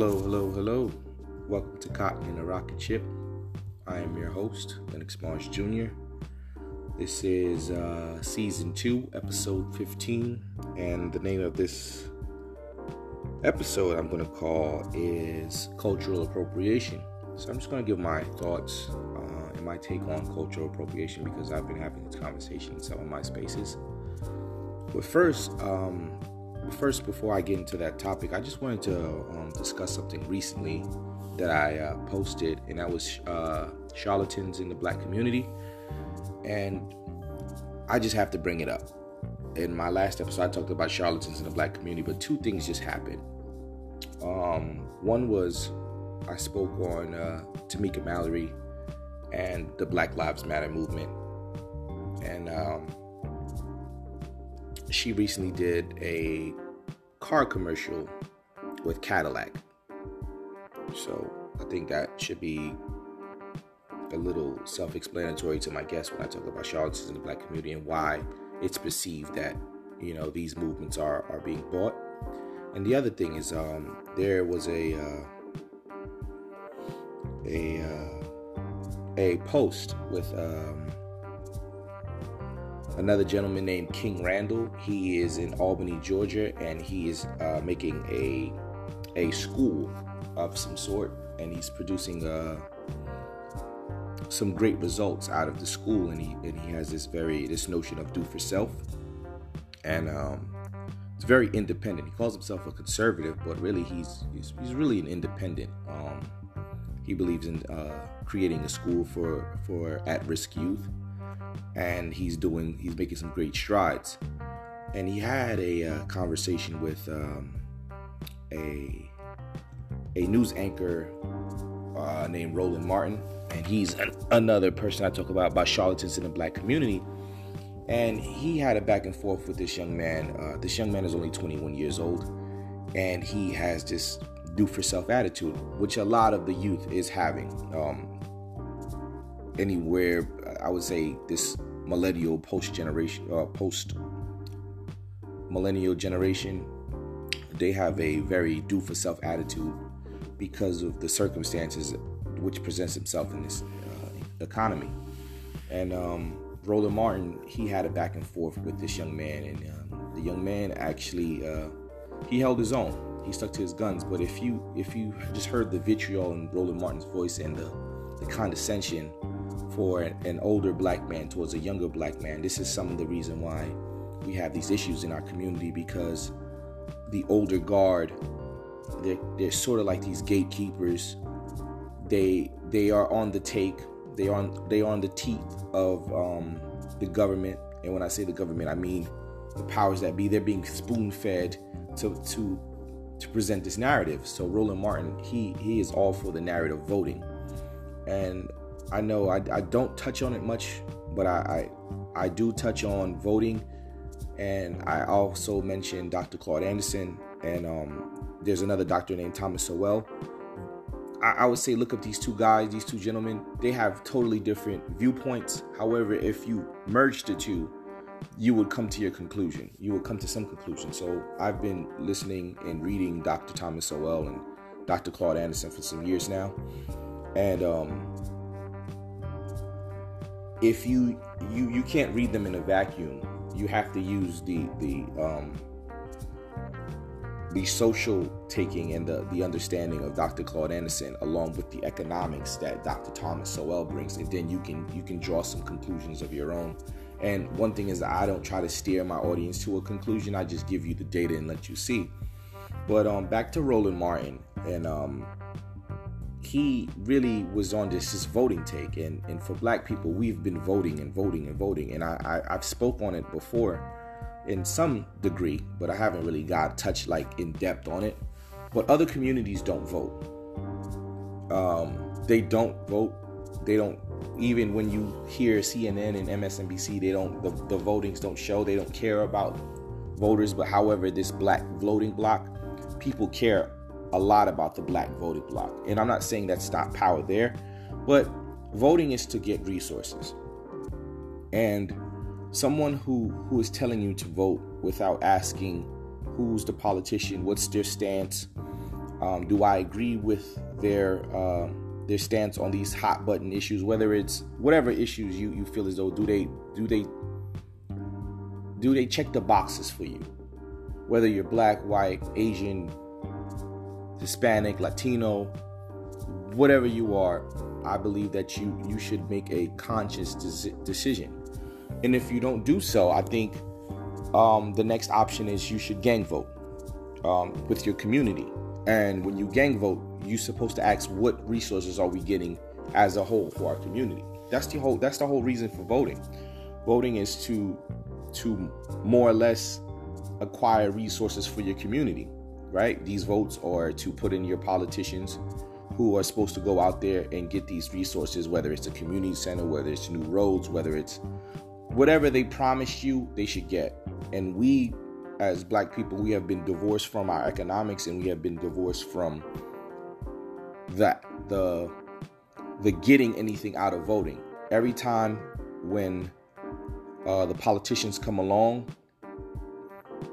Hello, hello, hello. Welcome to Cotton in a Rocket Ship. I am your host, Lennox Marsh Jr. This is uh, season 2, episode 15, and the name of this episode I'm going to call is Cultural Appropriation. So I'm just going to give my thoughts uh, and my take on cultural appropriation because I've been having this conversation in some of my spaces. But first, um, first, before I get into that topic, I just wanted to um, discuss something recently that I uh, posted, and that was uh, charlatans in the black community. And I just have to bring it up. In my last episode, I talked about charlatans in the black community, but two things just happened. Um, one was I spoke on uh, Tamika Mallory and the Black Lives Matter movement, and um, she recently did a car commercial with Cadillac. So I think that should be a little self explanatory to my guests when I talk about charlatans in the black community and why it's perceived that, you know, these movements are, are being bought. And the other thing is, um, there was a uh, a uh, a post with um, another gentleman named King Randall. He is in Albany, Georgia, and he is uh, making a a school of some sort, and he's producing uh, some great results out of the school. And he and he has this very this notion of do for self, and um, it's very independent. He calls himself a conservative, but really he's he's, he's really an independent. Um, he believes in uh, creating a school for for at-risk youth and he's doing he's making some great strides. And he had a uh, conversation with um, a a news anchor uh, named Roland Martin. And he's an, another person I talk about about charlatans in the black community. And he had a back and forth with this young man uh, this young man is only 21 years old. And he has this do for self attitude which a lot of the youth is having um, anywhere I would say this millennial post generation uh, post millennial generation they have a very do for self attitude because of the circumstances which presents itself in this uh, economy. And um, Roland Martin he had a back and forth with this young man and um, the young man actually uh, he held his own. He stuck to his guns. But if you if you just heard the vitriol in Roland Martin's voice and the, the condescension for an older black man towards a younger black man. This is some of the reason why we have these issues in our community because the older guard, they're, they're sort of like these gatekeepers. They they are on the take. They are on they are on the teeth of um, the government. And when I say the government, I mean the powers that be. They're being spoon fed to to to present this narrative. So Roland Martin, he he is all for the narrative voting, and I know I, I don't touch on it much, but I, I, I do touch on voting, and I also mentioned Dr. Claude Anderson, and um, there's another doctor named Thomas Sowell. I, I would say look up these two guys, these two gentlemen. They have totally different viewpoints. However, if you merge the two, you would come to your conclusion. You would come to some conclusion. So I've been listening and reading Dr. Thomas Sowell and Dr. Claude Anderson for some years now, and um, if you you you can't read them in a vacuum. You have to use the the um, the social taking and the, the understanding of Dr. Claude Anderson along with the economics that Dr. Thomas Sowell brings and then you can you can draw some conclusions of your own. And one thing is that I don't try to steer my audience to a conclusion. I just give you the data and let you see. But um back to Roland Martin and um he really was on this this voting take. And and for black people we've been voting and voting and voting. And I, I have spoke on it before in some degree but I haven't really got touched like in depth on it. But other communities don't vote. Um, they don't vote. They don't even when you hear CNN and MSNBC they don't the, the votings don't show. They don't care about voters. But however this black voting block people care a lot about the black voting block. And I'm not saying that's not power there, but voting is to get resources. And someone who who is telling you to vote without asking who's the politician, what's their stance, Um, do I agree with their uh, their stance on these hot button issues? Whether it's whatever issues you, you feel as though do they do they do they check the boxes for you? Whether you're black, white, Asian, Hispanic, Latino, whatever you are, I believe that you you should make a conscious de- decision. And if you don't do so, I think um, the next option is you should gang vote um, with your community. And when you gang vote, you're supposed to ask what resources are we getting as a whole for our community. That's the whole. That's the whole reason for voting. Voting is to to more or less acquire resources for your community, right? These votes are to put in your politicians who are supposed to go out there and get these resources, whether it's a community center, whether it's new roads, whether it's whatever they promised you, they should get. And we, as black people, we have been divorced from our economics and we have been divorced from that the the getting anything out of voting. Every time when uh, the politicians come along,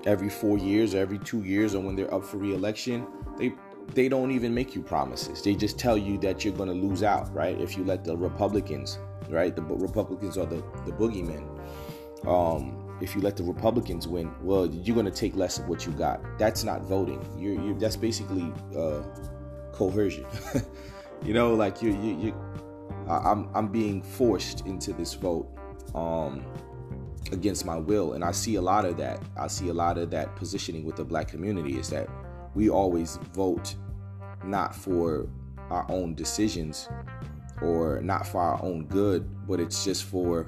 every four years or every two years, or when they're up for re-election, they they don't even make you promises. They just tell you that you're going to lose out, right? If you let the Republicans, right? The Republicans are the, the boogeymen. Um, if you let the Republicans win, well, you're going to take less of what you got. That's not voting. You're, you're that's basically uh, coercion. you know, like you, you, you, I'm, I'm being forced into this vote um, against my will, and I see a lot of that. I see a lot of that positioning with the black community is that we always vote not for our own decisions or not for our own good, but it's just for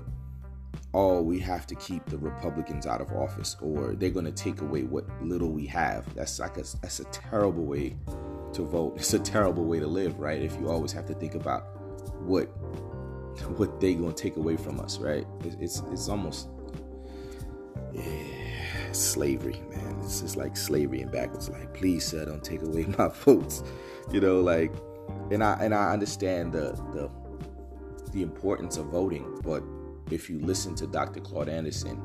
oh, we have to keep the Republicans out of office or they're going to take away what little we have. That's like a, that's a terrible way to vote. It's a terrible way to live, right? If you always have to think about what what they going to take away from us, right? It's it's, it's almost yeah, slavery, man. It's just like slavery and backwards. Like, please, sir, don't take away my votes. You know, like, and I and I understand the the the importance of voting, but if you listen to Dr. Claude Anderson,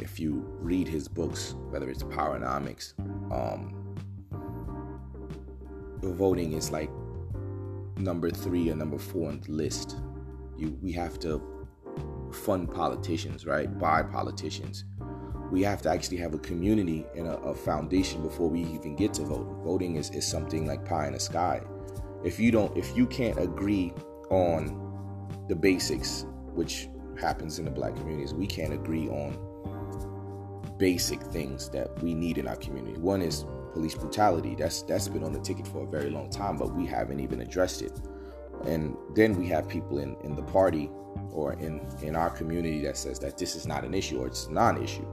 if you read his books, whether it's Powernomics, um, voting is like number three or number four on the list. You we have to fund politicians, right? Buy politicians we have to actually have a community and a, a, foundation before we even get to vote. Voting is, is something like pie in the sky. If you don't, if you can't agree on the basics, which happens in the black communities, we can't agree on basic things that we need in our community. One is police brutality. That's that's been on the ticket for a very long time, but we haven't even addressed it. And then we have people in, in the party or in, in our community that says that this is not an issue or it's non-issue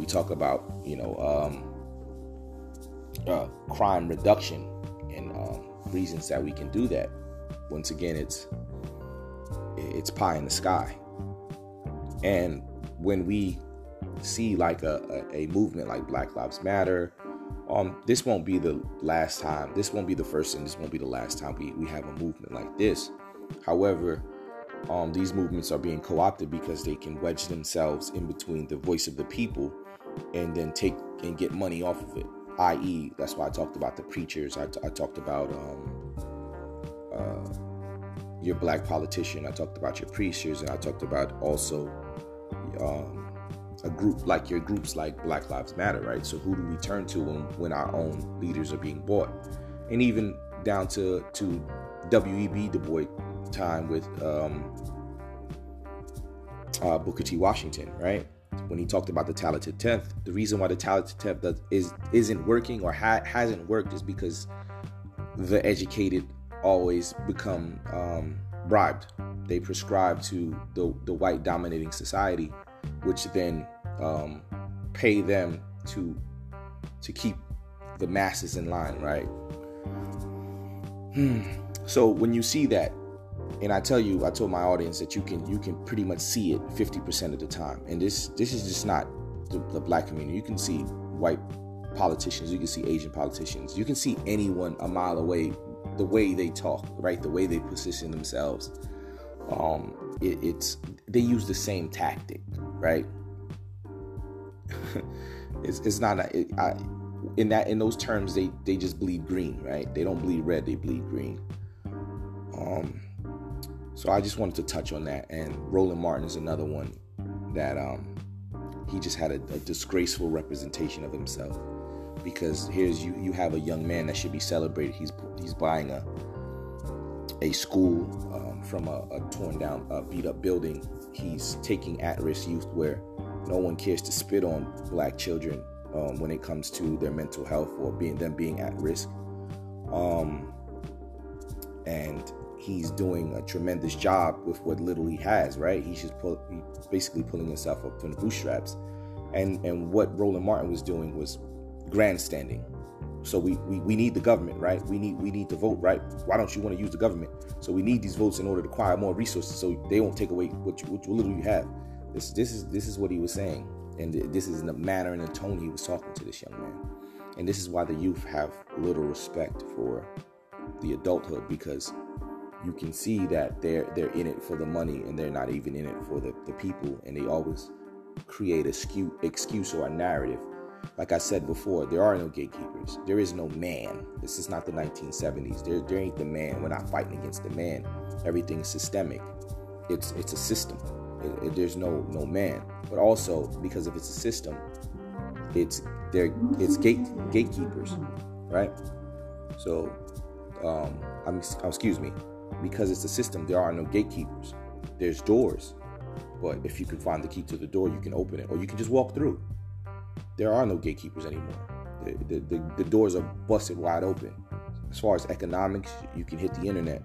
we talk about you know um, uh, crime reduction and um, reasons that we can do that. Once again, it's it's pie in the sky, and when we see like a, a, a movement like Black Lives Matter, um, this won't be the last time. This won't be the first and this won't be the last time we, we have a movement like this. However, um, these movements are being co-opted because they can wedge themselves in between the voice of the people and then take and get money off of it. I.e., that's why I talked about the preachers. I, t- I talked about um, uh, your black politician. I talked about your preachers, and I talked about also um, a group like your groups like Black Lives Matter, right? So who do we turn to when, when our own leaders are being bought? And even down to to W.E.B. Du Bois time with um, uh, Booker T. Washington, right? when he talked about the talented 10th the reason why the talented 10th does, is isn't working or ha- hasn't worked is because the educated always become um, bribed they prescribe to the, the white dominating society which then um, pay them to to keep the masses in line right hmm. so when you see that and I tell you, I told my audience that you can you can pretty much see it 50% of the time. And this this is just not the, the black community. You can see white politicians, you can see Asian politicians, you can see anyone a mile away. The way they talk, right? The way they position themselves. Um, it, it's they use the same tactic, right? it's, it's not. It, I, in that in those terms they they just bleed green, right? They don't bleed red, they bleed green. Um, so I just wanted to touch on that. And Roland Martin is another one that um, he just had a, a disgraceful representation of himself. Because here's you you have a young man that should be celebrated. He's he's buying a a school um, from a, a, torn down, uh, beat up building. He's taking at risk youth where no one cares to spit on black children um, when it comes to their mental health or being them being at risk. Um, and he's doing a tremendous job with what little he has. Right? He's just pull, basically pulling himself up from the bootstraps. And and what Roland Martin was doing was grandstanding. So we, we, we need the government, right? We need we need to vote, right? Why don't you want to use the government? So we need these votes in order to acquire more resources, so they won't take away what, you, what little you have. This this is this is what he was saying, and this is the manner and the tone he was talking to this young man, and this is why the youth have little respect for the adulthood because you can see that they're they're in it for the money and they're not even in it for the, the people, and they always create a skew, excuse or a narrative like I said before, there are no gatekeepers. There is no man. This is not the 1970s. There, there ain't the man. We're not fighting against the man. Everything's systemic. It's it's a system. It, it, there's no no man. But also because if it's a system, it's there. It's gate gatekeepers, right? So, um, I'm excuse me. Because it's a system, there are no gatekeepers. There's doors, but if you can find the key to the door, you can open it, or you can just walk through there are no gatekeepers anymore. The, the, the, the, doors are busted wide open. As far as economics, you can hit the internet.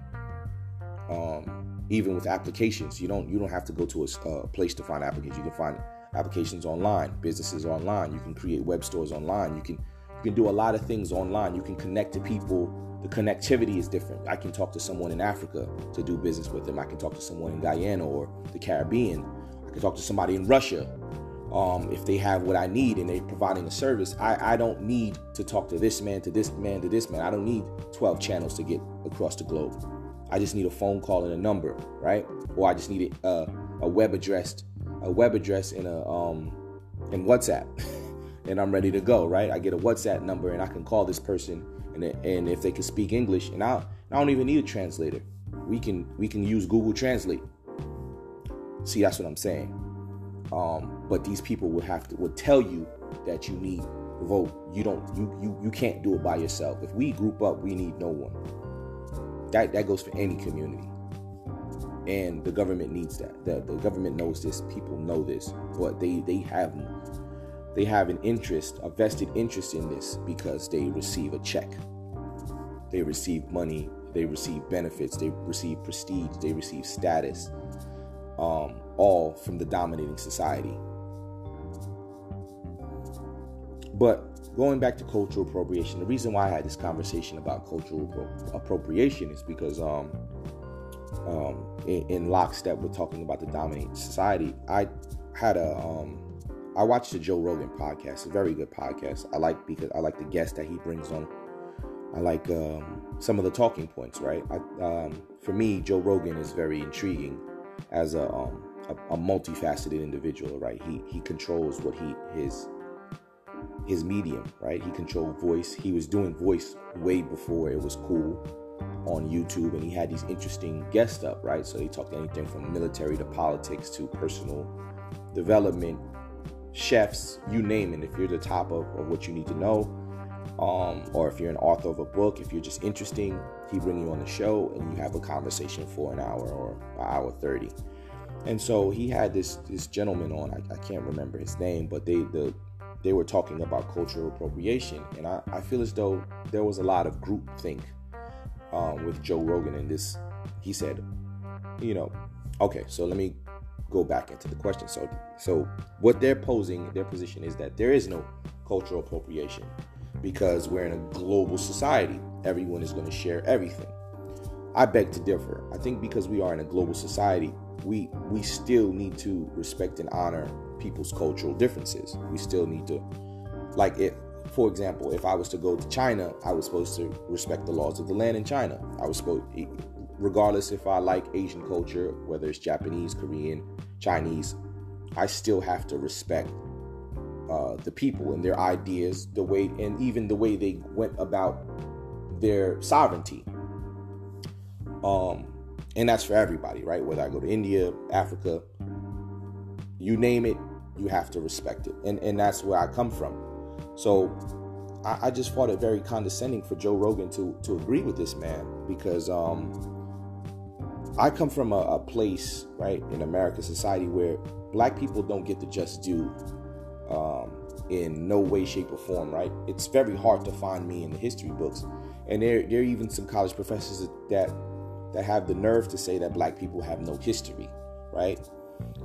Um, even with applications, you don't you don't have to go to a, a place to find applications. You can find applications online, businesses online. You can create web stores online. You can you can do a lot of things online. You can connect to people. The connectivity is different. I can talk to someone in Africa to do business with them. I can talk to someone in Guyana or the Caribbean. I can talk to somebody in Russia um, if they have what I need and they're providing a service, I, I don't need to talk to this man, to this man, to this man. I don't need 12 channels to get across the globe. I just need a phone call and a number, right? Or I just need a, uh, a web address, a web address in a um, WhatsApp, and I'm ready to go, right? I get a WhatsApp number and I can call this person, and and if they can speak English, and I I don't even need a translator. We can we can use Google Translate. See, that's what I'm saying. Um, but these people would have to would tell you that you need vote. You don't you you you can't do it by yourself. If we group up, we need no one. That that goes for any community. And the government needs that. The, the government knows this, people know this, but they they have they have an interest, a vested interest in this because they receive a check. They receive money, they receive benefits, they receive prestige, they receive status um, all from the dominating society. But going back to cultural appropriation, the reason why I had this conversation about cultural appropriation is because um, um, in, in, lockstep with talking about the dominating society, I had a um, I watched the Joe Rogan podcast. A very good podcast. I like because I like the guests that he brings on. I like um, some of the talking points. Right. I, um, for me, Joe Rogan is very intriguing as a, um, a, a multifaceted individual, right? He he controls what he his his medium, right? He controlled voice. He was doing voice way before it was cool on YouTube, and he had these interesting guests up, right? So he talked anything from military to politics to personal development, chefs, you name it. If you're the top of, of what you need to know, um, or if you're an author of a book, if you're just interesting, he bring you on the show and you have a conversation for an hour or an hour 30 and so he had this this gentleman on I, I can't remember his name but they the they were talking about cultural appropriation. And I, I feel as though there was a lot of group think um, with Joe Rogan and this. He said you know okay so let me go back into the question. So so what they're posing their position is that there is no cultural appropriation because we're in a global society. Everyone is going to share everything. I beg to differ. I think because we are in a global society, we we still need to respect and honor people's cultural differences. We still need to like if for example, if I was to go to China, I was supposed to respect the laws of the land in China. I was supposed regardless if I like Asian culture, whether it's Japanese, Korean, Chinese, I still have to respect uh, the people and their ideas, the way, and even the way they went about their sovereignty. Um, and that's for everybody, right? Whether I go to India, Africa, you name it, you have to respect it, and and that's where I come from. So I, I just thought it very condescending for Joe Rogan to to agree with this man because um, I come from a, a place, right, in American society where black people don't get the just due um, in no way, shape, or form, right? It's very hard to find me in the history books. And there, there are even some college professors that that have the nerve to say that black people have no history, right?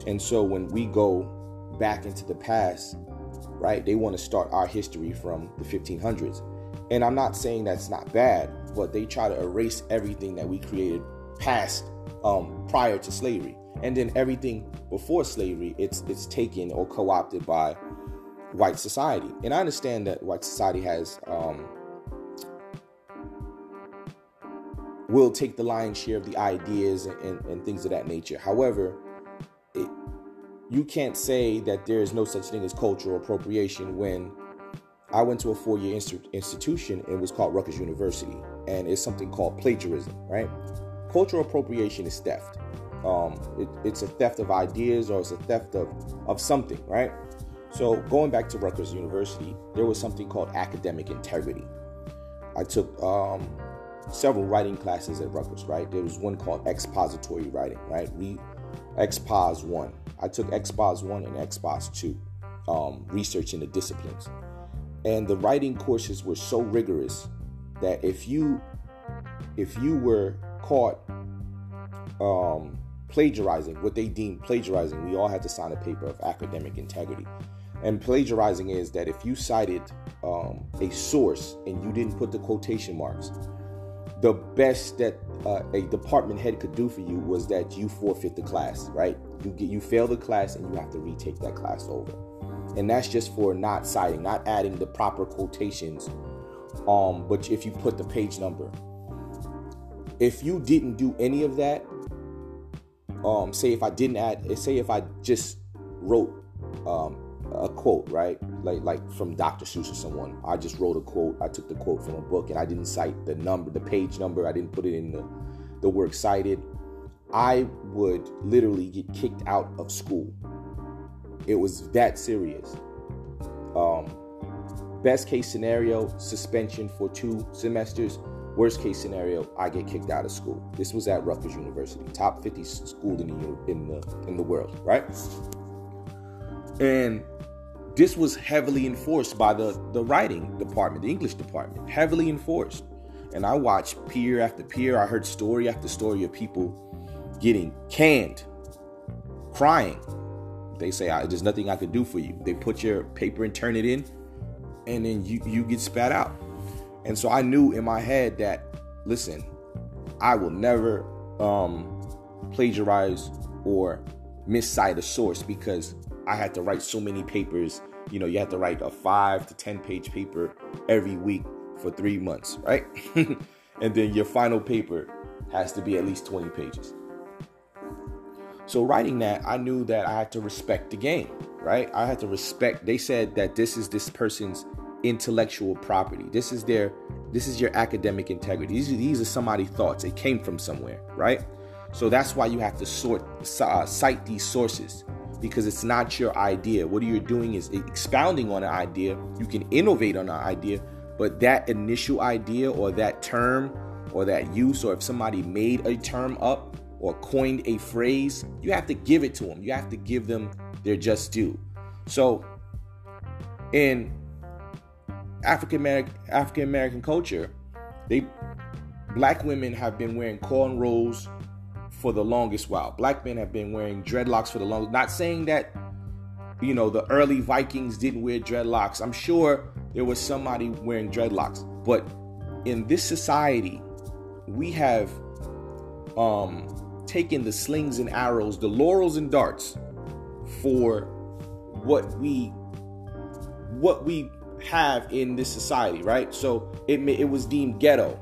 And so when we go back into the past, right, they want to start our history from the 1500s. And I'm not saying that's not bad, but they try to erase everything that we created past um, prior to slavery, and then everything before slavery, it's it's taken or co-opted by white society. And I understand that white society has um, will take the lion's share of the ideas and, and, and things of that nature. However, it, you can't say that there is no such thing as cultural appropriation when I went to a four-year inst- institution. And it was called Rutgers University, and it's something called plagiarism, right? Cultural appropriation is theft. Um, it, it's a theft of ideas or it's a theft of, of something, right? So going back to Rutgers University, there was something called academic integrity. I took um, several writing classes at Rutgers, right? There was one called expository writing, right? We Expos 1. I took Expos 1 and Expos 2, um, researching the disciplines. And the writing courses were so rigorous that if you if you were caught um, plagiarizing, what they deemed plagiarizing, we all had to sign a paper of academic integrity. And plagiarizing is that if you cited um, a source and you didn't put the quotation marks, the best that uh, a department head could do for you was that you forfeit the class, right? You get you fail the class and you have to retake that class over, and that's just for not citing, not adding the proper quotations. Um, but if you put the page number, if you didn't do any of that, um, say if I didn't add, say if I just wrote um, a quote, right? Like like from Dr. Seuss or someone. I just wrote a quote. I took the quote from a book and I didn't cite the number, the page number. I didn't put it in the the work cited. I would literally get kicked out of school. It was that serious. Um, best case scenario, suspension for two semesters. Worst case scenario, I get kicked out of school. This was at Rutgers University, top 50 school in the in the in the world, right? And this was heavily enforced by the, the writing department, the English department, heavily enforced. And I watched peer after peer. I heard story after story of people getting canned, crying. They say, There's nothing I could do for you. They put your paper and turn it in, and then you, you get spat out. And so I knew in my head that, listen, I will never um, plagiarize or miscite a source because I had to write so many papers. You know, you had to write a five to 10 page paper every week for three months, right? and then your final paper has to be at least 20 pages. So, writing that, I knew that I had to respect the game, right? I had to respect, they said that this is this person's intellectual property. This is their, this is your academic integrity. These are, these are somebody's thoughts. It came from somewhere, right? So that's why you have to sort, uh, cite these sources because it's not your idea. What you're doing is expounding on an idea. You can innovate on an idea, but that initial idea or that term or that use, or if somebody made a term up or coined a phrase, you have to give it to them. You have to give them their just due. So, in African American African American culture, they black women have been wearing cornrows for the longest while. Black men have been wearing dreadlocks for the longest. Not saying that, you know, the early Vikings didn't wear dreadlocks. I'm sure there was somebody wearing dreadlocks. But in this society, we have um, taken the slings and arrows, the laurels and darts for what we what we have in this society, right? So it it was deemed ghetto.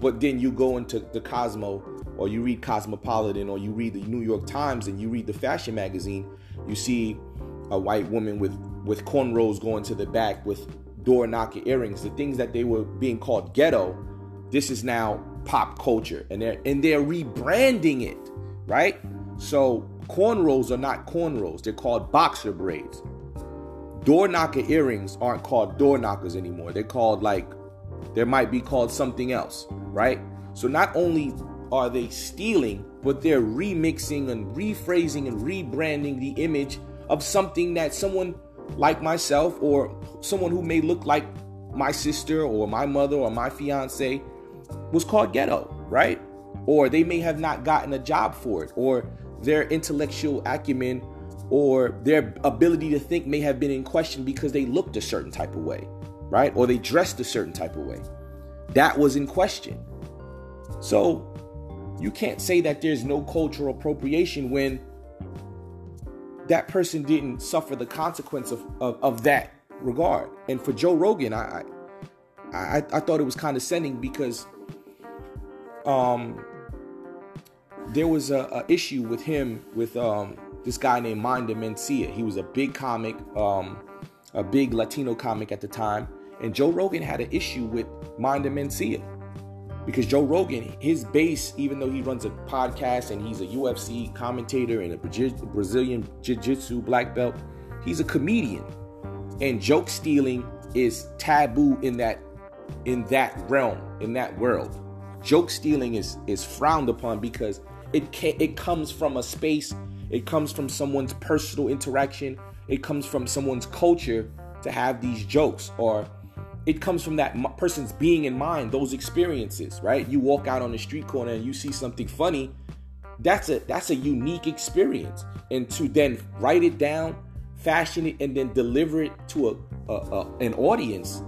But then you go into the Cosmo or you read Cosmopolitan or you read the New York Times and you read the fashion magazine, you see a white woman with with cornrows going to the back with door knocker earrings, the things that they were being called ghetto, this is now pop culture and they're and they're rebranding it, right? So cornrows are not cornrows, they're called boxer braids. Door knocker earrings aren't called door knockers anymore. They're called like there might be called something else, right? So not only are they stealing, but they're remixing and rephrasing and rebranding the image of something that someone like myself or someone who may look like my sister or my mother or my fiance was called ghetto, right? Or they may have not gotten a job for it, or their intellectual acumen or their ability to think may have been in question because they looked a certain type of way, right? Or they dressed a certain type of way. That was in question. So you can't say that there's no cultural appropriation when that person didn't suffer the consequence of, of, of that regard. And for Joe Rogan, I, I I thought it was condescending because um there was a, a issue with him with um this guy named Mind Mencia. He was a big comic, um, a big Latino comic at the time, and Joe Rogan had an issue with Mind Mencia because Joe Rogan, his base, even though he runs a podcast and he's a UFC commentator and a Brazilian Jiu-Jitsu black belt, he's a comedian, and joke stealing is taboo in that in that realm, in that world. Joke stealing is is frowned upon because it can, it comes from a space, it comes from someone's personal interaction, it comes from someone's culture to have these jokes or it comes from that person's being in mind, those experiences, right? You walk out on the street corner and you see something funny, that's a that's a unique experience. And to then write it down, fashion it, and then deliver it to a, a, a an audience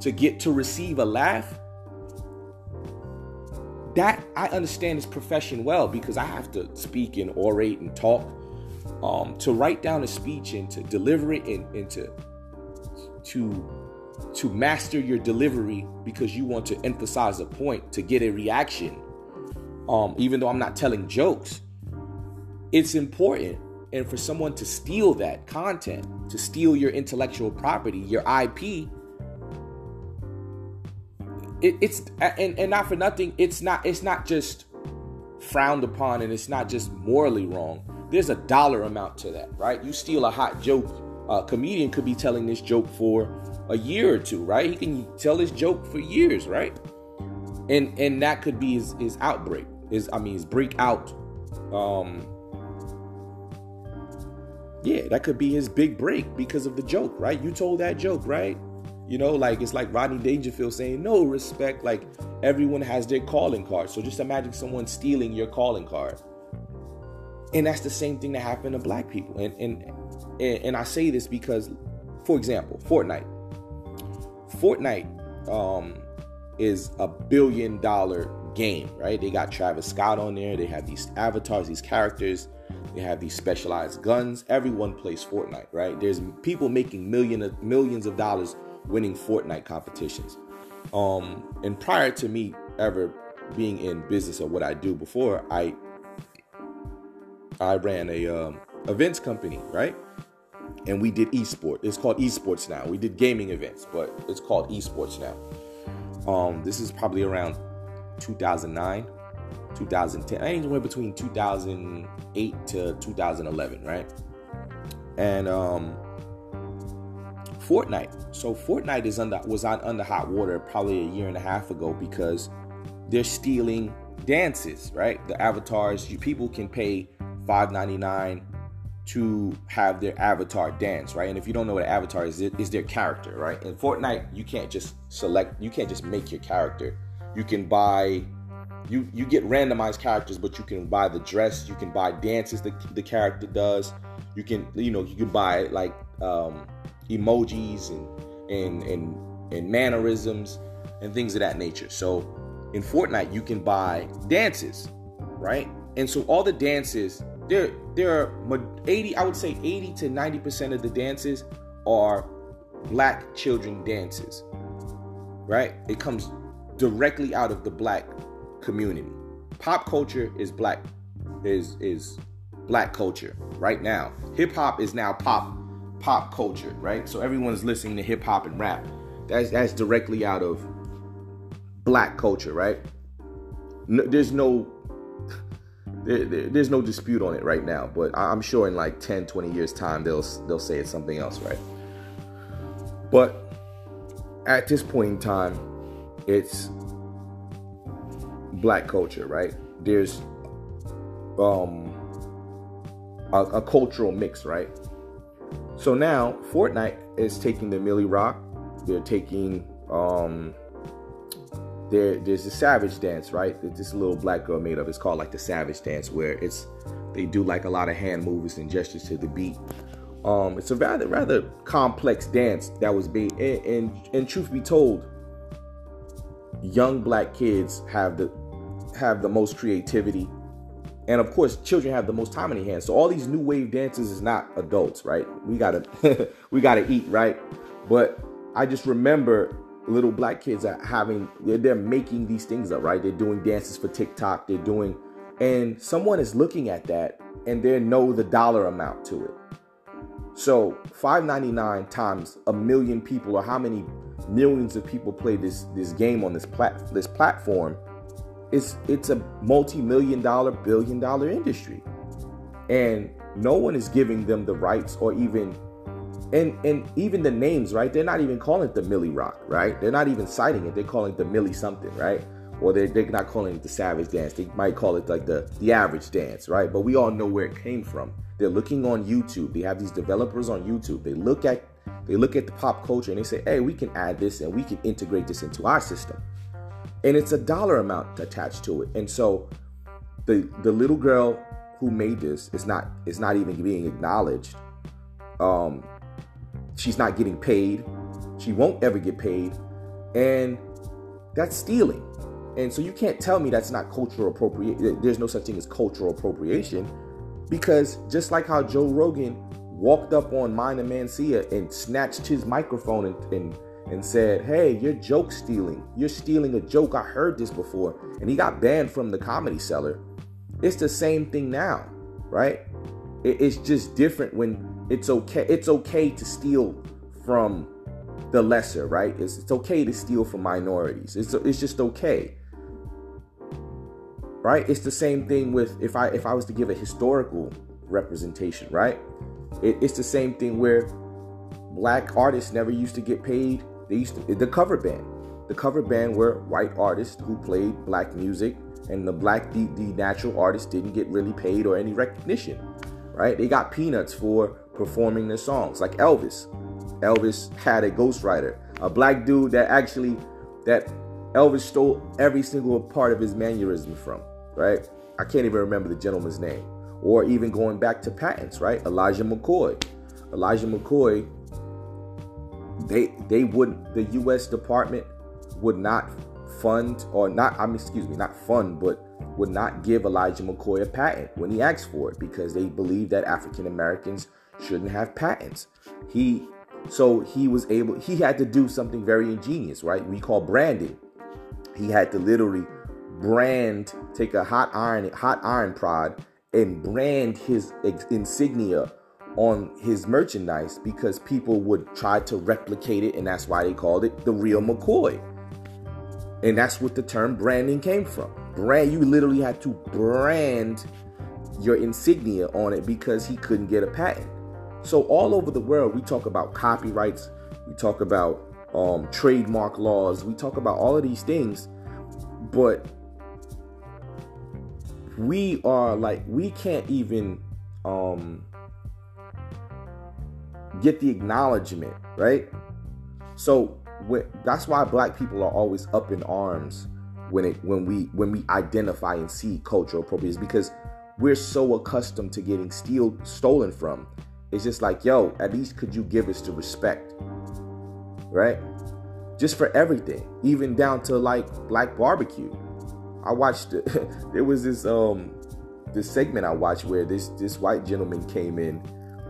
to get to receive a laugh, that I understand this profession well because I have to speak and orate and talk. Um, to write down a speech and to deliver it and, and to to to master your delivery because you want to emphasize a point to get a reaction. Um, even though i'm not telling jokes it's important. And for someone to steal that content to steal your intellectual property your ip it, it's and, and not for nothing it's not it's not just frowned upon and it's not just morally wrong. There's a dollar amount to that right? You steal a hot joke a comedian could be telling this joke for a year or two, right? He can tell his joke for years, right? And and that could be his, his outbreak. His I mean his breakout. Um yeah, that could be his big break because of the joke, right? You told that joke, right? You know, like it's like Rodney Dangerfield saying, no respect. Like everyone has their calling card. So just imagine someone stealing your calling card. And that's the same thing that happened to black people. And and and, I say this because, for example, Fortnite. Fortnite um, is a billion dollar game, right? They got Travis Scott on there. They have these avatars, these characters. They have these specialized guns. Everyone plays Fortnite, right? There's people making million of, millions of dollars winning Fortnite competitions. Um, and prior to me ever being in business or what I do before, I I ran a um, events company, right? And we did esport. It's called esports now. We did gaming events, but it's called esports now. Um, this is probably around 2009, 2010. Anywhere between 2008 to 2011, right? And um, Fortnite. So Fortnite is under was on under hot water probably a year and a half ago because they're stealing dances, right? The avatars. You people can pay 5.99 to have their avatar dance, right? And if you don't know what avatar is, it is their character, right? In Fortnite, you can't just select, you can't just make your character. You can buy, you you get randomized characters, but you can buy the dress, you can buy dances that the character does. You can, you know, you can buy like um, emojis and and and and mannerisms and things of that nature. So in Fortnite, you can buy dances, right? And so all the dances there there are 80 i would say 80 to 90 percent of the dances are black children dances right it comes directly out of the black community pop culture is black is is black culture right now hip hop is now pop pop culture, right? So everyone's listening to hip hop and rap. That's that's directly out of black culture, right? No, there's no there, there, there's no dispute on it right now, but I'm sure in like 10, 20 years time they'll they'll say it's something else, right? But at this point in time, it's black culture, right? There's um a, a cultural mix, right? So now Fortnite is taking the Milly Rock, they're taking um there there's a savage dance, right? That this little black girl made of. It's called like the savage dance, where it's they do like a lot of hand movements and gestures to the beat. Um, it's a rather rather complex dance that was being and, and, and truth be told, young black kids have the have the most creativity and of course children have the most time in their hands so all these new wave dances is not adults right we gotta we gotta eat right but i just remember little black kids are having they're, they're making these things up right? They're doing dances for tiktok they're doing and someone is looking at that and they know the dollar amount to it. So 599 times a million people or how many millions of people play this this game on this plat this platform it's it's a multi-million dollar billion dollar industry. And no one is giving them the rights or even and and even the names right? They're not even calling it the milly rock right? They're not even citing it. They're calling it the millie something right? Or they're, they're not calling it the savage dance. They might call it like the the average dance right? But we all know where it came from. They're looking on youtube. They have these developers on youtube. They look at they look at the pop culture and they say hey we can add this and we can integrate this into our system. And it's a dollar amount attached to it. And so the the little girl who made this is not is not even being acknowledged. Um, she's not getting paid. She won't ever get paid, and that's stealing. And so you can't tell me that's not cultural appropriation. Eh, there's no such thing as cultural appropriation, because just like how Joe Rogan walked up on Mind and Mencia and snatched his microphone and, and and said, Hey, you're joke stealing. You're stealing a joke. I heard this before. And he got banned from the comedy cellar. It's the same thing now, right? It's just different when it's okay. It's okay to steal from the lesser, right? It's, it's okay to steal from minorities. It's, it's just okay. Right? It's the same thing with if I if I was to give a historical representation, right? It, it's the same thing where black artists never used to get paid they used to, the cover band. The cover band were white artists who played black music, and the black the, the natural artists didn't get really paid or any recognition. Right? They got peanuts for performing their songs, like Elvis. Elvis had a ghostwriter, a black dude that actually that Elvis stole every single part of his mannerism from. Right? I can't even remember the gentleman's name. Or even going back to patents, right? Elijah McCoy. Elijah McCoy they they wouldn't. the U.S. Department would not fund or not. I mean, excuse me, not fund, but would not give Elijah McCoy a patent when he asked for it because they believe that African Americans shouldn't have patents. He so he was able. He had to do something very ingenious, right? We call branding. He had to literally brand, take a hot iron, hot iron prod, and brand his insignia on his merchandise because people would try to replicate it, and that's why they called it the real McCoy. And that's what the term branding came from. Brand, you literally had to brand your insignia on it because he couldn't get a patent. So all over the world, we talk about copyrights, we talk about um, trademark laws, we talk about all of these things, but we are like we can't even um, get the acknowledgement, right? So that's why black people are always up in arms when it when we when we identify and see cultural appropriation because we're so accustomed to getting steal stolen from. It's just like, yo, at least could you give us the respect, right? Just for everything, even down to like black barbecue. I watched there was this um this segment I watched where this this white gentleman came in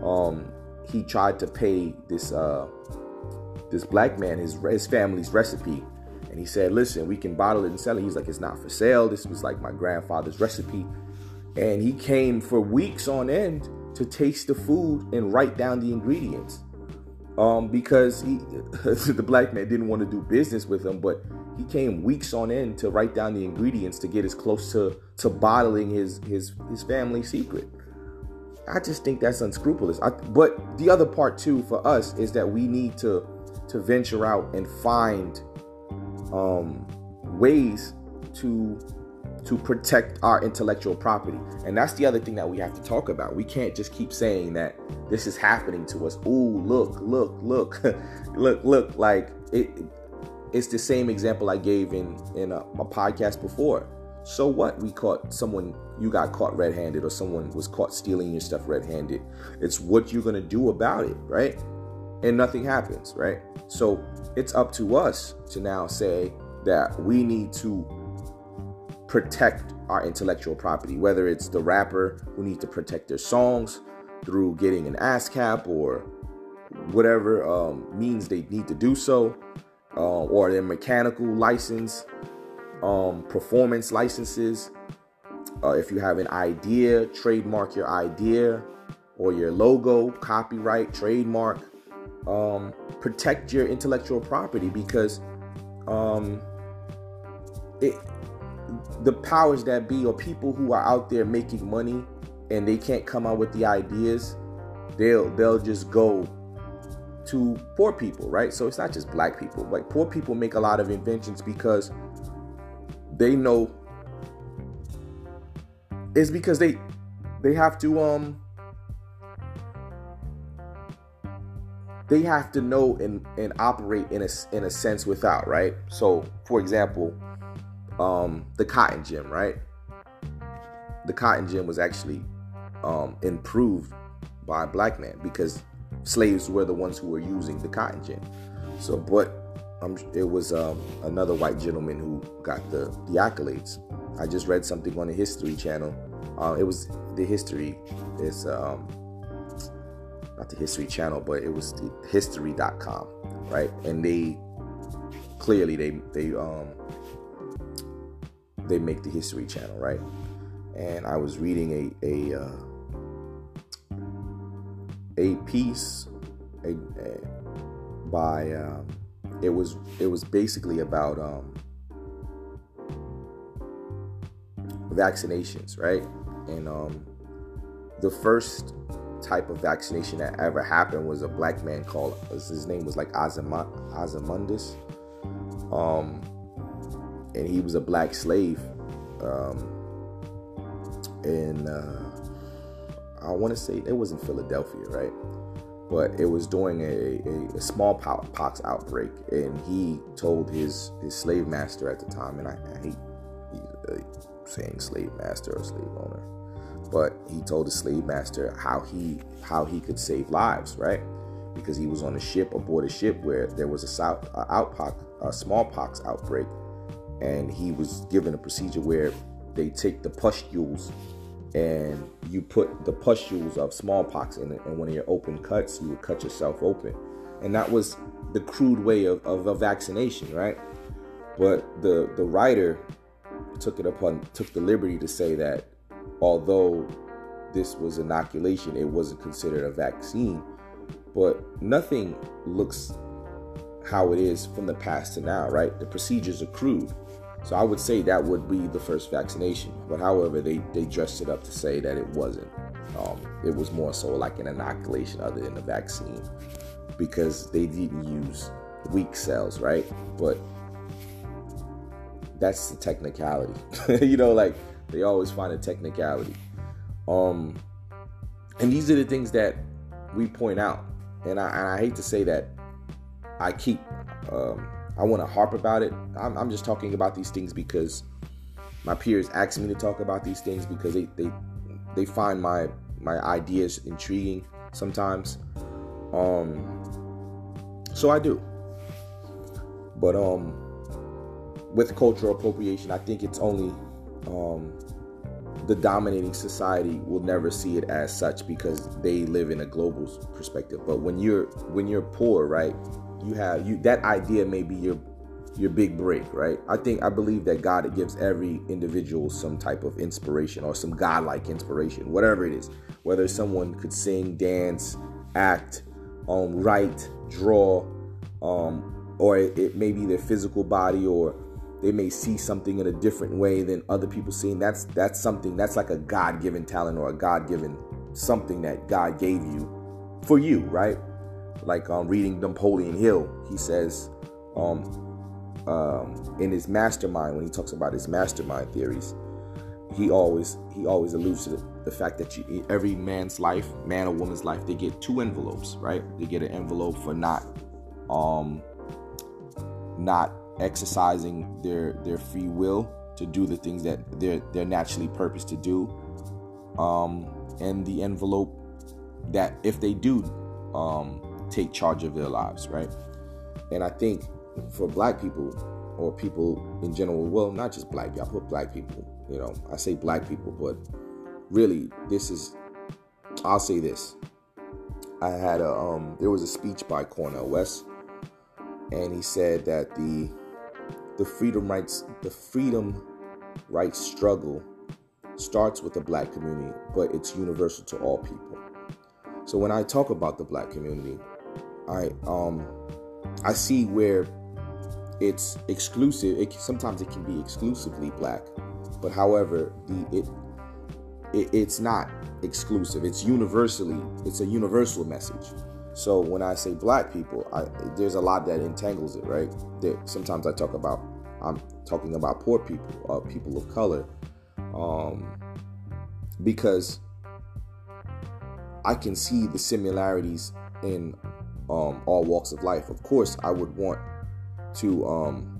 um he tried to pay this uh, this black man his his family's recipe, and he said, "Listen, we can bottle it and sell it." He's like, "It's not for sale. This was like my grandfather's recipe," and he came for weeks on end to taste the food and write down the ingredients. Um, because he, the black man didn't want to do business with him, but he came weeks on end to write down the ingredients to get as close to to bottling his his his family secret. I just think that's unscrupulous. I, but the other part too for us is that we need to to venture out and find um, ways to to protect our intellectual property. And that's the other thing that we have to talk about. We can't just keep saying that this is happening to us. Ooh, look, look, look, look, look. Like it, it's the same example I gave in in a, a podcast before. So what? We caught someone. You got caught red-handed, or someone was caught stealing your stuff red-handed. It's what you're gonna do about it, right? And nothing happens, right? So it's up to us to now say that we need to protect our intellectual property, whether it's the rapper who needs to protect their songs through getting an ASCAP or whatever um, means they need to do so, uh, or their mechanical license, um, performance licenses. Uh, if you have an idea, trademark your idea or your logo, copyright, trademark. Um, protect your intellectual property because um, it, the powers that be or people who are out there making money and they can't come out with the ideas, they'll they'll just go to poor people, right? So it's not just black people. Like poor people make a lot of inventions because they know it's because they they have to um they have to know and, and operate in a in a sense without, right? So for example, um, the cotton gin, right? The cotton gin was actually um, improved by a black man because slaves were the ones who were using the cotton gin. So, but um, it was um, another white gentleman who got the, the accolades. I just read something on the History Channel. Uh, it was the History is um, not the History Channel, but it was the History.com, right? And they clearly they they um they make the History Channel, right? And I was reading a a uh, a piece a, a by um, it was it was basically about um, vaccinations, right? And um, the first type of vaccination that ever happened was a black man called his name was like Ozymandias. Um, and he was a black slave. Um, and uh, I want to say it was in Philadelphia, right? But it was during a, a, a smallpox outbreak, and he told his his slave master at the time, and I, I hate uh, saying slave master or slave owner, but he told his slave master how he how he could save lives, right? Because he was on a ship aboard a ship where there was a south a outpox, a smallpox outbreak, and he was given a procedure where they take the pustules and you put the pustules of smallpox in it, and one of your open cuts, you would cut yourself open, and that was the crude way of, of a vaccination, right? But the the writer took it upon took the liberty to say that although this was inoculation, it wasn't considered a vaccine. But nothing looks how it is from the past to now, right? The procedures are crude. So I would say that would be the first vaccination. But however, they, they dressed it up to say that it wasn't. Um, it was more so like an inoculation other than a vaccine because they didn't use weak cells, right? But that's the technicality. you know, like they always find a technicality. Um, and these are the things that we point out. And I, and I hate to say that I keep um, I want to harp about it. I'm, I'm, just talking about these things because my peers ask me to talk about these things because they they, they find my my ideas intriguing sometimes. Um, so I do. But um, with cultural appropriation, I think it's only um, the dominating society will never see it as such because they live in a global perspective. But when you're when you're poor, right? You have you that idea may be your your big break, right? I think I believe that God gives every individual some type of inspiration or some godlike inspiration, whatever it is. Whether someone could sing, dance, act, um, write, draw, um, or it, it may be their physical body, or they may see something in a different way than other people seeing. That's that's something that's like a God-given talent or a God-given something that God gave you for you, right? Like um, reading Napoleon Hill, he says um, um, in his mastermind when he talks about his mastermind theories, he always he always alludes to the fact that you, every man's life, man or woman's life, they get two envelopes, right? They get an envelope for not um not exercising their their free will to do the things that they're they're naturally purposed to do, um, and the envelope that if they do um, take charge of their lives, right? And I think for black people or people in general, well, not just black people, I put black people, you know, I say black people, but really this is, I'll say this. I had a, um, there was a speech by Cornel West, and he said that the, the freedom rights, the freedom rights struggle starts with the black community, but it's universal to all people. So when I talk about the black community, I um I see where it's exclusive. It sometimes it can be exclusively black, but however, the it, it it's not exclusive. It's universally. It's a universal message. So when I say black people, I, there's a lot that entangles it, right? That sometimes I talk about. I'm talking about poor people, uh, people of color, um, because I can see the similarities in um, all walks of life. Of course, I would want to um,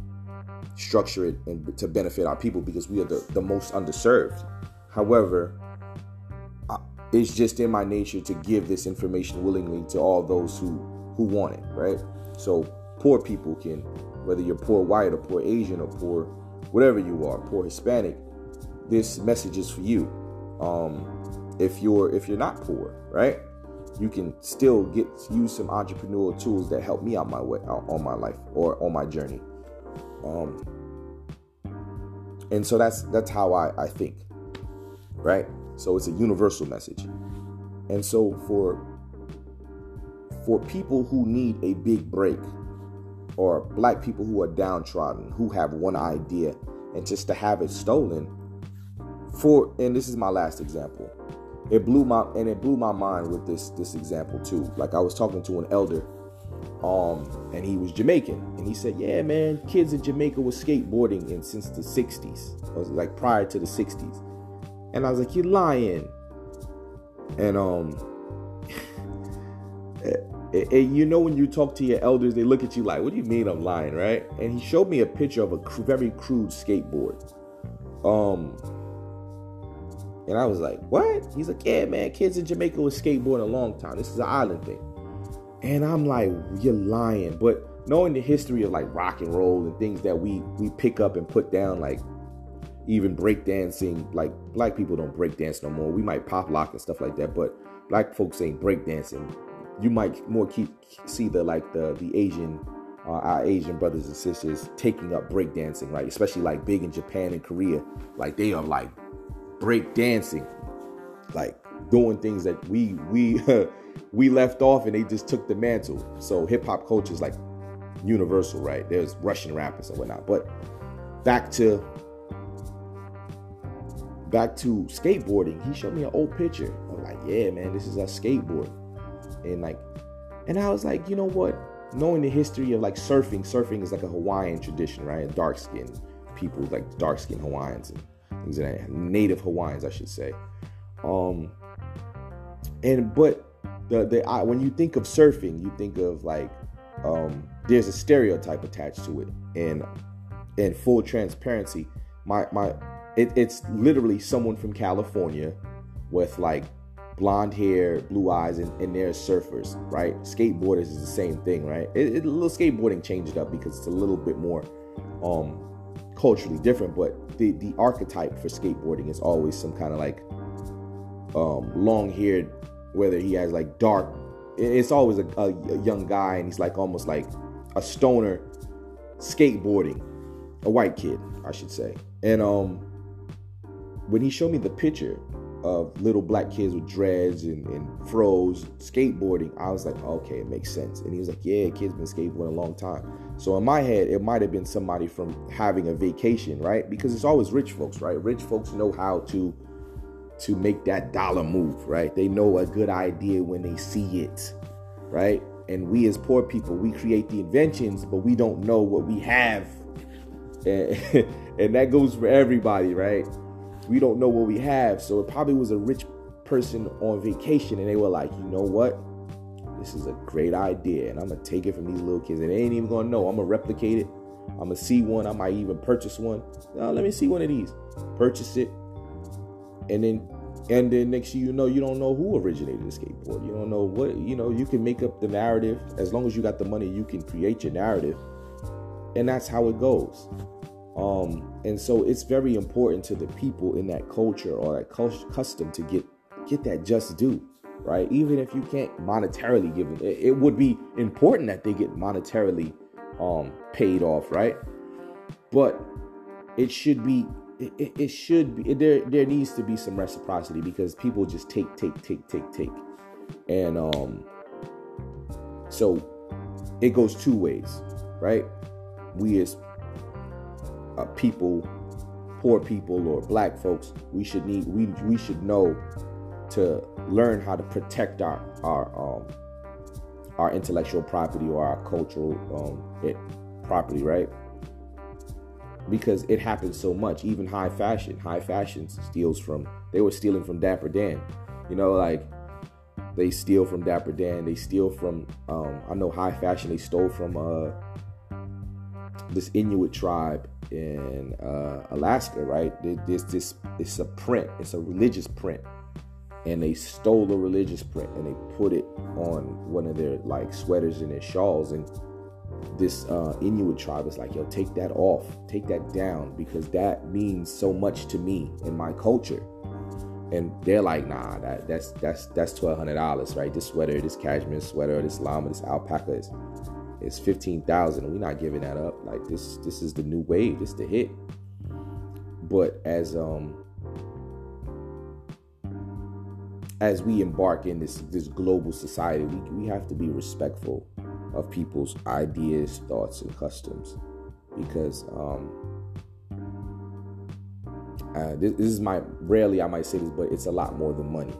structure it and to benefit our people because we are the, the most underserved. However, it's just in my nature to give this information willingly to all those who who want it, right? So poor people can, whether you're poor white or poor Asian or poor whatever you are, poor Hispanic, this message is for you. Um, if you're if you're not poor, right? You can still get use some entrepreneurial tools that help me out my way out on my life or on my journey. Um and so that's that's how i i think right? So it's a universal message. And so for for people who need a big break or black people who are downtrodden who have one idea and just to have it stolen for and this is my last example it blew my and it blew my mind with this this example too. Like I was talking to an elder, um, and he was Jamaican, and he said, "Yeah, man, kids in Jamaica were skateboarding in since the '60s, was like prior to the '60s." And I was like, "You're lying," and um. And you know when you talk to your elders, they look at you like, "What do you mean I'm lying?" Right? And he showed me a picture of a cr- very crude skateboard. Um, and I was like, what? He's like, yeah, man, kids in Jamaica was skateboarding a long time. This is an island thing. And I'm like, you're lying. But knowing the history of like rock and roll and things that we we pick up and put down, like even breakdancing, like black people don't break dance no more. We might pop lock and stuff like that, but black folks ain't breakdancing. You might more keep see the like the the Asian uh, our Asian brothers and sisters taking up breakdancing, right? Especially like big in Japan and Korea. Like they are like break dancing, like doing things that we we we left off and they just took the mantle. So hip hop culture is like universal, right? There's Russian rappers and whatnot. But back to back to skateboarding. He showed me an old picture. I'm like, yeah, man, this is a skateboard. And like, and I was like, you know what? Knowing the history of like surfing, surfing is like a Hawaiian tradition, right? Dark skin people, like dark skinned Hawaiians and things that native Hawaiians, I should say. Um, and but the the I, when you think of surfing, you think of like um, there's a stereotype attached to it, and in full transparency, my my it, it's literally someone from California with like blonde hair, blue eyes, and, and they're surfers, right? Skateboarders is the same thing, right? It, it, a little skateboarding changed up because it's a little bit more um culturally different, but the the archetype for skateboarding is always some kind of like um, long haired, whether he has like dark. It's always a, a, a young guy, and he's like almost like a stoner skateboarding, a white kid, I should say. And um, when he showed me the picture of little black kids with dreads and, and fros skateboarding, I was like, okay, it makes sense. And he was like, yeah, kids been skateboarding a long time. So in my head, it might have been somebody from having a vacation, right? Because it's always rich folks, right? Rich folks know how to to make that dollar move, right? They know a good idea when they see it, right? And we as poor people, we create the inventions, but we don't know what we have. And, and that goes for everybody, right? we don't know what we have. So it probably was a rich person on vacation and they were like, you know what? This is a great idea and I'm gonna take it from these little kids and they ain't even gonna know. I'm gonna replicate it. I'm gonna see one. I might even purchase one. Now, let me see one of these. Purchase it. And then and then next you know you don't know who originated the skateboard. You don't know what you know, you can make up the narrative. As long as you got the money, you can create your narrative. And that's how it goes. Um, and so it's very important to the people in that culture or that custom to get get that just due, right? Even if you can't monetarily give it, it would be important that they get monetarily um, paid off, right? But it should be it, it should be there there needs to be some reciprocity because people just take take take take take and um so it goes two ways right we as uh, people, poor people or black folks, we should need we we should know to learn how to protect our our um, our intellectual property or our cultural um, it, property, right? Because it happens so much. Even high fashion, high fashion steals from. They were stealing from Dapper Dan. You know, like they steal from Dapper Dan. They steal from. Um, I know high fashion. They stole from uh, this Inuit tribe in uh, Alaska, right? There's this, it's a print, it's a religious print, and they stole a religious print and they put it on one of their like sweaters and their shawls, and this uh, Inuit tribe is like, yo, take that off, take that down, because that means so much to me and my culture. And they're like, nah, that that's that's that's twelve hundred dollars, right? This sweater, this cashmere sweater, this llama, this alpaca is it's 15,000 and we're not giving that up. Like this this is the new wave, this the hit. But as um as we embark in this this global society, we, we have to be respectful of people's ideas, thoughts, and customs. Because um uh, this, this, is my rarely I might say this, but it's a lot more than money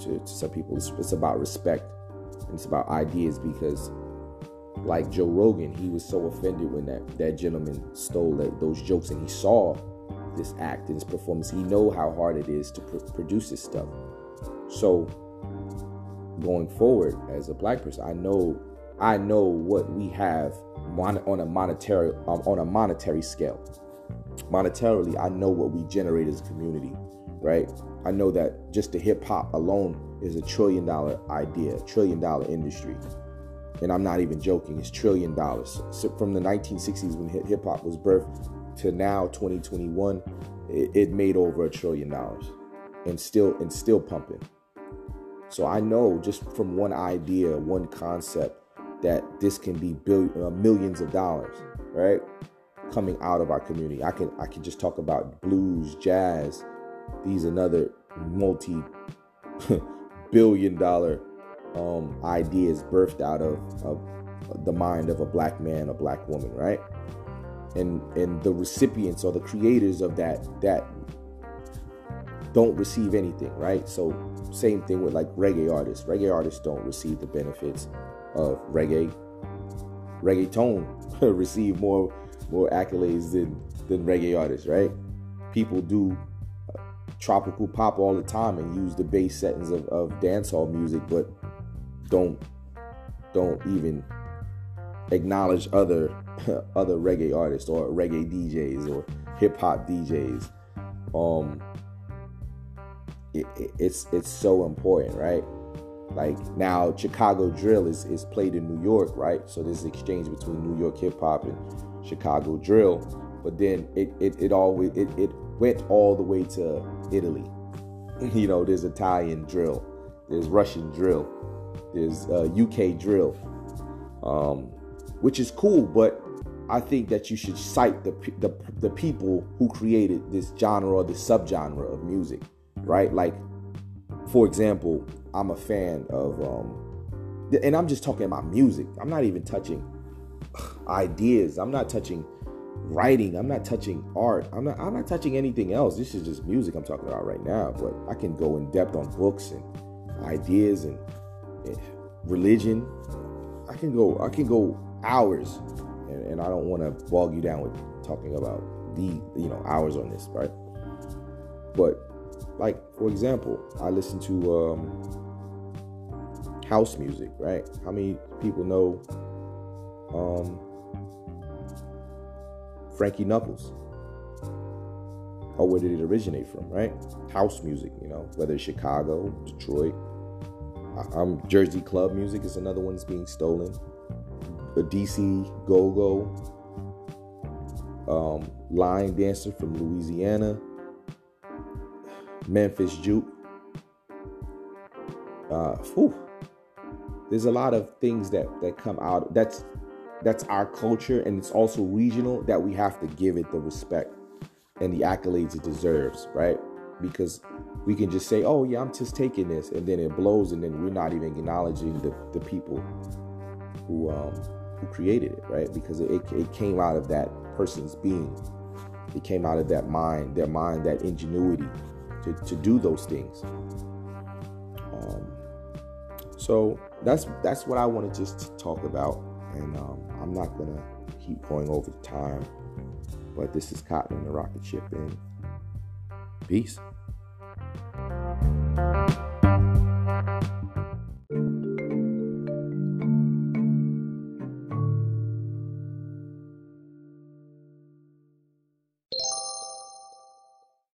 to, to some people. It's, it's about respect and it's about ideas because like Joe Rogan, he was so offended when that, that gentleman stole that, those jokes and he saw this act and this performance. He know how hard it is to pr- produce this stuff. So going forward as a black person, I know I know what we have mon- on a monetary um, on a monetary scale. Monetarily, I know what we generate as a community, right? I know that just the hip hop alone is a trillion dollar idea, trillion dollar industry and I'm not even joking, it's trillion dollars. So from the 1960s when hip hop was birthed to now 2021, it, it made over a trillion dollars, and still and still pumping. So I know just from one idea, one concept, that this can be billion, uh, millions of dollars, right? Coming out of our community. I can I can just talk about blues, jazz. These another multi billion dollar um, ideas birthed out of, of the mind of a black man, a black woman, right? And and the recipients or the creators of that that don't receive anything, right? So same thing with like reggae artists. Reggae artists don't receive the benefits of reggae. Reggaeton receive more more accolades than than reggae artists, right? People do uh, tropical pop all the time and use the bass settings of, of dancehall music, but don't don't even acknowledge other other reggae artists or reggae DJs or hip hop DJs. Um, it, it, it's it's so important, right? Like now, Chicago drill is is played in New York, right? So there's exchange between New York hip hop and Chicago drill. But then it it it always it, it went all the way to Italy. you know, there's Italian drill, there's Russian drill, there's uh, UK drill, um, which is cool, but I think that you should cite the, the the people who created this genre or this subgenre of music, right? Like, for example, I'm a fan of, um, and I'm just talking about music. I'm not even touching ideas. I'm not touching writing. I'm not touching art. I'm not. I'm not touching anything else. This is just music I'm talking about right now. But I can go in depth on books and ideas and, and religion. I can go. I can go hours and, and I don't want to bog you down with talking about the you know hours on this, right? But like for example, I listen to um, house music, right? How many people know um, Frankie Knuckles? Or where did it originate from, right? House music, you know, whether it's Chicago, Detroit. Um, Jersey club music is another one that's being stolen a DC Go Go um, line dancer from Louisiana, Memphis Juke. Uh. There's a lot of things that that come out. That's that's our culture, and it's also regional. That we have to give it the respect and the accolades it deserves, right? Because we can just say, "Oh yeah, I'm just taking this," and then it blows, and then we're not even acknowledging the the people who um, who created it, right? Because it, it came out of that person's being. It came out of that mind, their mind, that ingenuity to, to do those things. Um, so that's that's what I want to just talk about, and um, I'm not gonna keep going over the time. But this is Cotton and the Rocket Ship, and peace.